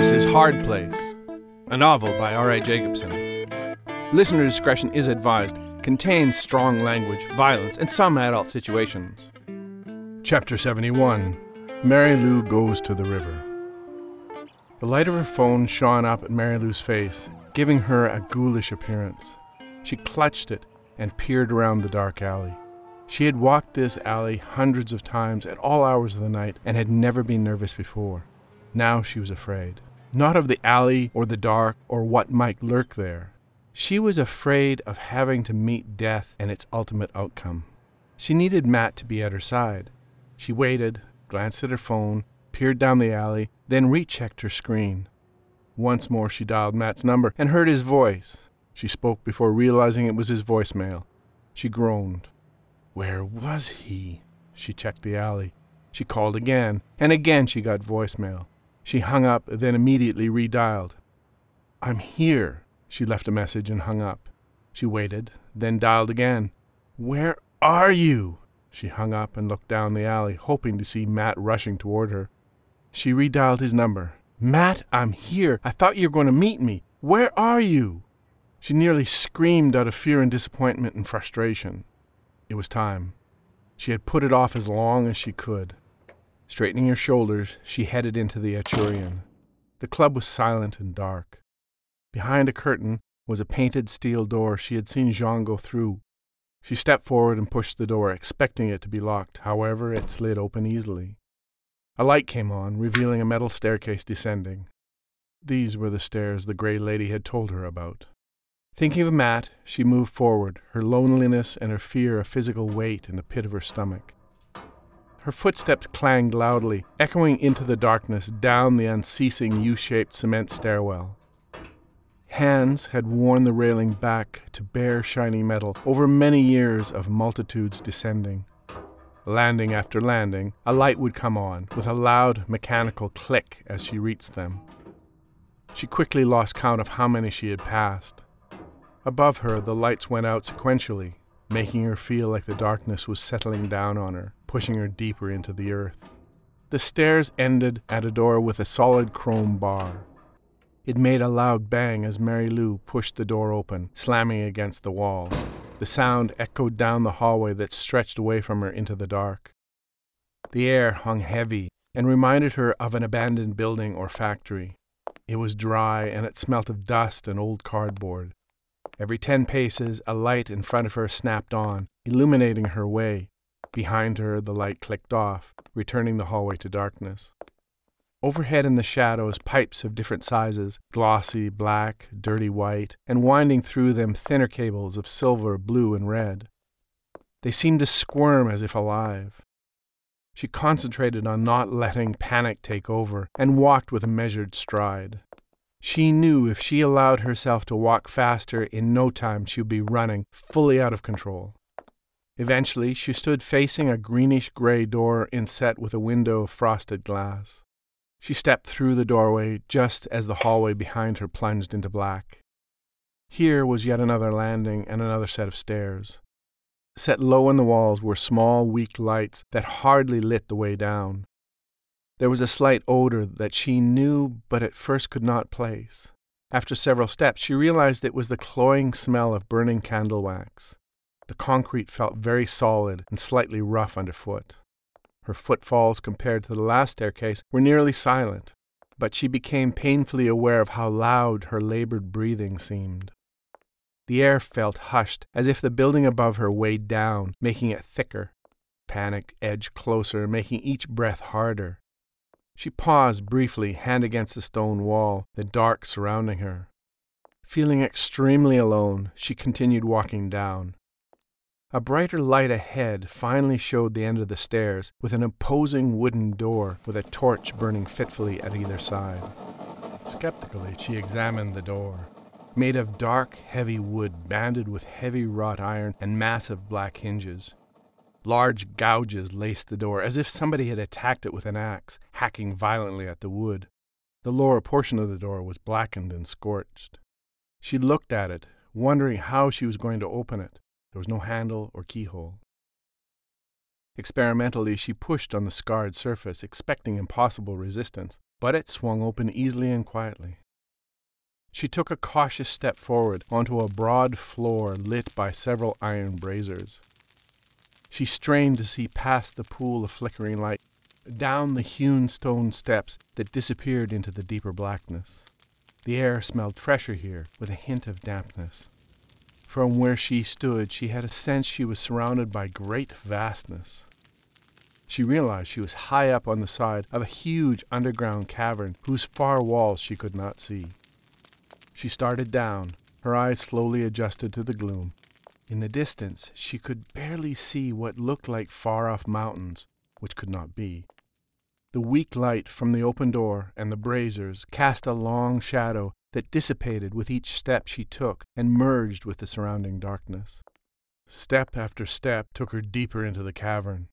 This is Hard Place, a novel by R.A. Jacobson. Listener discretion is advised, contains strong language, violence, and some adult situations. Chapter 71 Mary Lou Goes to the River. The light of her phone shone up at Mary Lou's face, giving her a ghoulish appearance. She clutched it and peered around the dark alley. She had walked this alley hundreds of times at all hours of the night and had never been nervous before. Now she was afraid. Not of the alley or the dark or what might lurk there. She was afraid of having to meet death and its ultimate outcome. She needed Matt to be at her side. She waited, glanced at her phone, peered down the alley, then rechecked her screen. Once more she dialed Matt's number and heard his voice. She spoke before realizing it was his voicemail. She groaned. Where was he? She checked the alley. She called again, and again she got voicemail. She hung up, then immediately redialed. I'm here. She left a message and hung up. She waited, then dialed again. Where are you? She hung up and looked down the alley, hoping to see Matt rushing toward her. She redialed his number. Matt, I'm here. I thought you were going to meet me. Where are you? She nearly screamed out of fear and disappointment and frustration. It was time. She had put it off as long as she could. Straightening her shoulders, she headed into the Aturian. The club was silent and dark. Behind a curtain was a painted steel door she had seen Jean go through. She stepped forward and pushed the door, expecting it to be locked. However, it slid open easily. A light came on, revealing a metal staircase descending. These were the stairs the Grey Lady had told her about. Thinking of Matt, she moved forward, her loneliness and her fear a physical weight in the pit of her stomach. Her footsteps clanged loudly, echoing into the darkness down the unceasing U shaped cement stairwell. Hands had worn the railing back to bare, shiny metal over many years of multitudes descending. Landing after landing, a light would come on, with a loud mechanical click as she reached them. She quickly lost count of how many she had passed. Above her, the lights went out sequentially, making her feel like the darkness was settling down on her, pushing her deeper into the earth. The stairs ended at a door with a solid chrome bar. It made a loud bang as Mary Lou pushed the door open, slamming against the wall. The sound echoed down the hallway that stretched away from her into the dark. The air hung heavy and reminded her of an abandoned building or factory. It was dry and it smelt of dust and old cardboard. Every ten paces, a light in front of her snapped on, illuminating her way. Behind her, the light clicked off, returning the hallway to darkness. Overhead in the shadows, pipes of different sizes, glossy, black, dirty white, and winding through them thinner cables of silver, blue, and red. They seemed to squirm as if alive. She concentrated on not letting panic take over and walked with a measured stride. She knew if she allowed herself to walk faster, in no time she would be running, fully out of control. Eventually, she stood facing a greenish gray door inset with a window of frosted glass. She stepped through the doorway just as the hallway behind her plunged into black. Here was yet another landing and another set of stairs. Set low in the walls were small, weak lights that hardly lit the way down. There was a slight odor that she knew but at first could not place. After several steps, she realized it was the cloying smell of burning candle wax. The concrete felt very solid and slightly rough underfoot. Her footfalls, compared to the last staircase, were nearly silent, but she became painfully aware of how loud her labored breathing seemed. The air felt hushed, as if the building above her weighed down, making it thicker. Panic edged closer, making each breath harder. She paused briefly, hand against the stone wall, the dark surrounding her. Feeling extremely alone, she continued walking down. A brighter light ahead finally showed the end of the stairs, with an imposing wooden door with a torch burning fitfully at either side. Skeptically, she examined the door. Made of dark, heavy wood, banded with heavy wrought iron and massive black hinges. Large gouges laced the door, as if somebody had attacked it with an axe, hacking violently at the wood. The lower portion of the door was blackened and scorched. She looked at it, wondering how she was going to open it. There was no handle or keyhole. Experimentally, she pushed on the scarred surface, expecting impossible resistance. but it swung open easily and quietly. She took a cautious step forward onto a broad floor lit by several iron braziers. She strained to see past the pool of flickering light, down the hewn stone steps that disappeared into the deeper blackness. The air smelled fresher here, with a hint of dampness. From where she stood, she had a sense she was surrounded by great vastness. She realized she was high up on the side of a huge underground cavern whose far walls she could not see. She started down, her eyes slowly adjusted to the gloom. In the distance, she could barely see what looked like far off mountains, which could not be. The weak light from the open door and the braziers cast a long shadow that dissipated with each step she took and merged with the surrounding darkness. Step after step took her deeper into the cavern.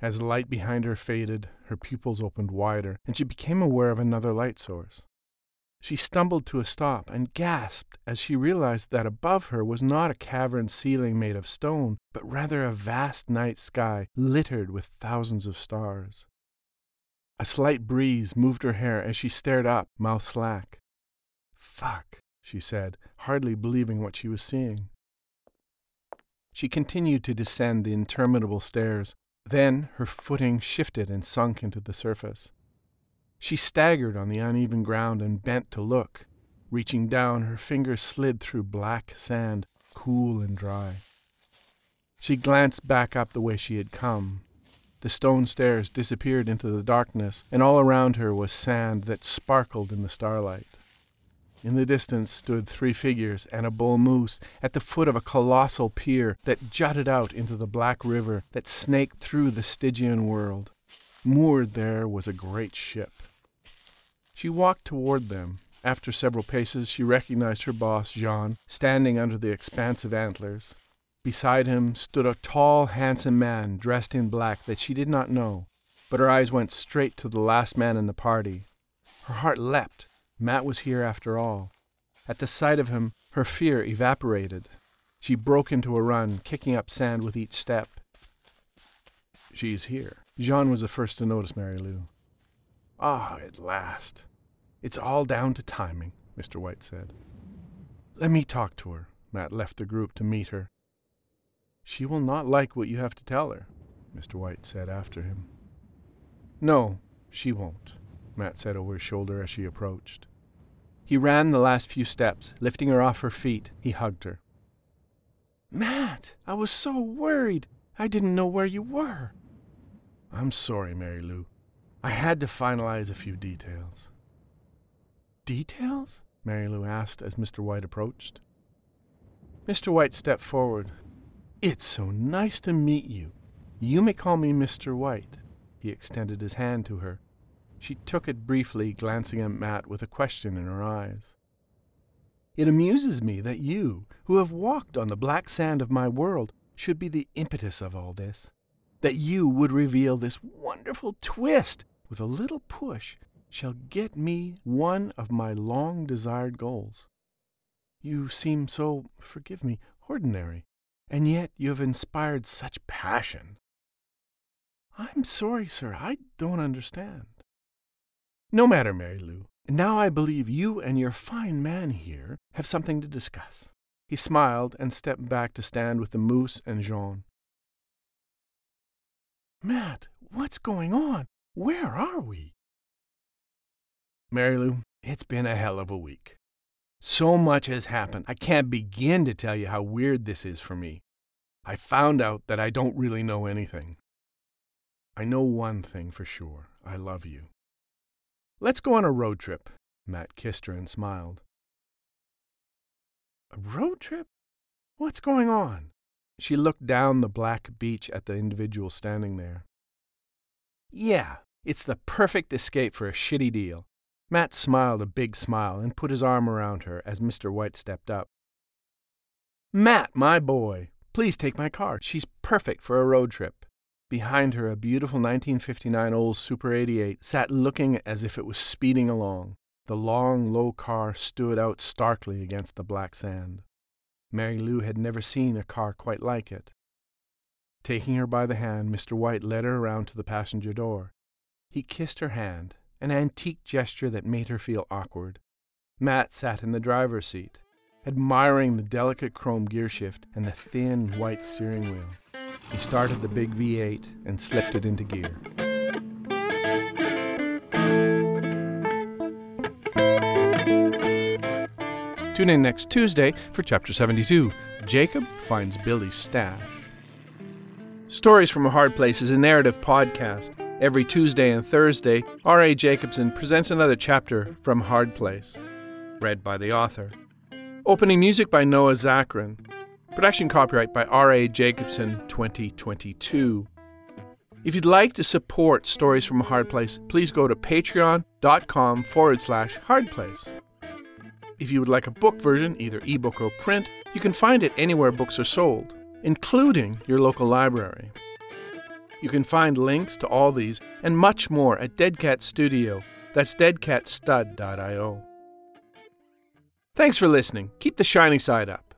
As the light behind her faded, her pupils opened wider, and she became aware of another light source. She stumbled to a stop and gasped as she realized that above her was not a cavern ceiling made of stone, but rather a vast night sky littered with thousands of stars. A slight breeze moved her hair as she stared up, mouth slack. Fuck, she said, hardly believing what she was seeing. She continued to descend the interminable stairs. Then her footing shifted and sunk into the surface. She staggered on the uneven ground and bent to look. Reaching down, her fingers slid through black sand, cool and dry. She glanced back up the way she had come. The stone stairs disappeared into the darkness, and all around her was sand that sparkled in the starlight. In the distance stood three figures and a bull moose at the foot of a colossal pier that jutted out into the black river that snaked through the Stygian world. Moored there was a great ship. She walked toward them. After several paces, she recognized her boss, Jean, standing under the expansive antlers. Beside him stood a tall, handsome man dressed in black that she did not know, but her eyes went straight to the last man in the party. Her heart leapt. Matt was here after all. At the sight of him, her fear evaporated. She broke into a run, kicking up sand with each step. She's here. Jean was the first to notice Mary Lou. Ah, at last. It's all down to timing, Mr. White said. Let me talk to her. Matt left the group to meet her. She will not like what you have to tell her, Mr. White said after him. No, she won't, Matt said over his shoulder as she approached. He ran the last few steps. Lifting her off her feet, he hugged her. Matt, I was so worried. I didn't know where you were. I'm sorry, Mary Lou. I had to finalize a few details. Details? Mary Lou asked as Mr. White approached. Mr. White stepped forward. It's so nice to meet you. You may call me Mr. White. He extended his hand to her. She took it briefly, glancing at Matt with a question in her eyes. It amuses me that you, who have walked on the black sand of my world, should be the impetus of all this. That you would reveal this wonderful twist with a little push, shall get me one of my long desired goals. You seem so, forgive me, ordinary, and yet you have inspired such passion. I'm sorry, sir, I don't understand. No matter, Mary Lou. Now I believe you and your fine man here have something to discuss. He smiled and stepped back to stand with the moose and Jean. Matt, what's going on? Where are we? Mary Lou, it's been a hell of a week. So much has happened. I can't begin to tell you how weird this is for me. I found out that I don't really know anything. I know one thing for sure I love you. Let's go on a road trip. Matt kissed her and smiled. A road trip? What's going on? She looked down the black beach at the individual standing there. Yeah, it's the perfect escape for a shitty deal. Matt smiled a big smile and put his arm around her as Mr. White stepped up. Matt, my boy, please take my car. She's perfect for a road trip. Behind her, a beautiful 1959 Olds Super 88 sat looking as if it was speeding along. The long, low car stood out starkly against the black sand. Mary Lou had never seen a car quite like it. Taking her by the hand, Mr. White led her around to the passenger door. He kissed her hand, an antique gesture that made her feel awkward. Matt sat in the driver's seat, admiring the delicate chrome gearshift and the thin white steering wheel. He started the big V8 and slipped it into gear. Tune in next Tuesday for Chapter 72 Jacob Finds Billy's Stash. Stories from a Hard Place is a narrative podcast. Every Tuesday and Thursday, R.A. Jacobson presents another chapter from Hard Place, read by the author. Opening music by Noah Zachrin. Production copyright by R.A. Jacobson 2022. If you'd like to support Stories from a Hard Place, please go to patreon.com forward slash hardplace. If you would like a book version, either ebook or print, you can find it anywhere books are sold, including your local library. You can find links to all these and much more at Dead Cat Studio. That's deadcatstud.io. Thanks for listening. Keep the shiny side up.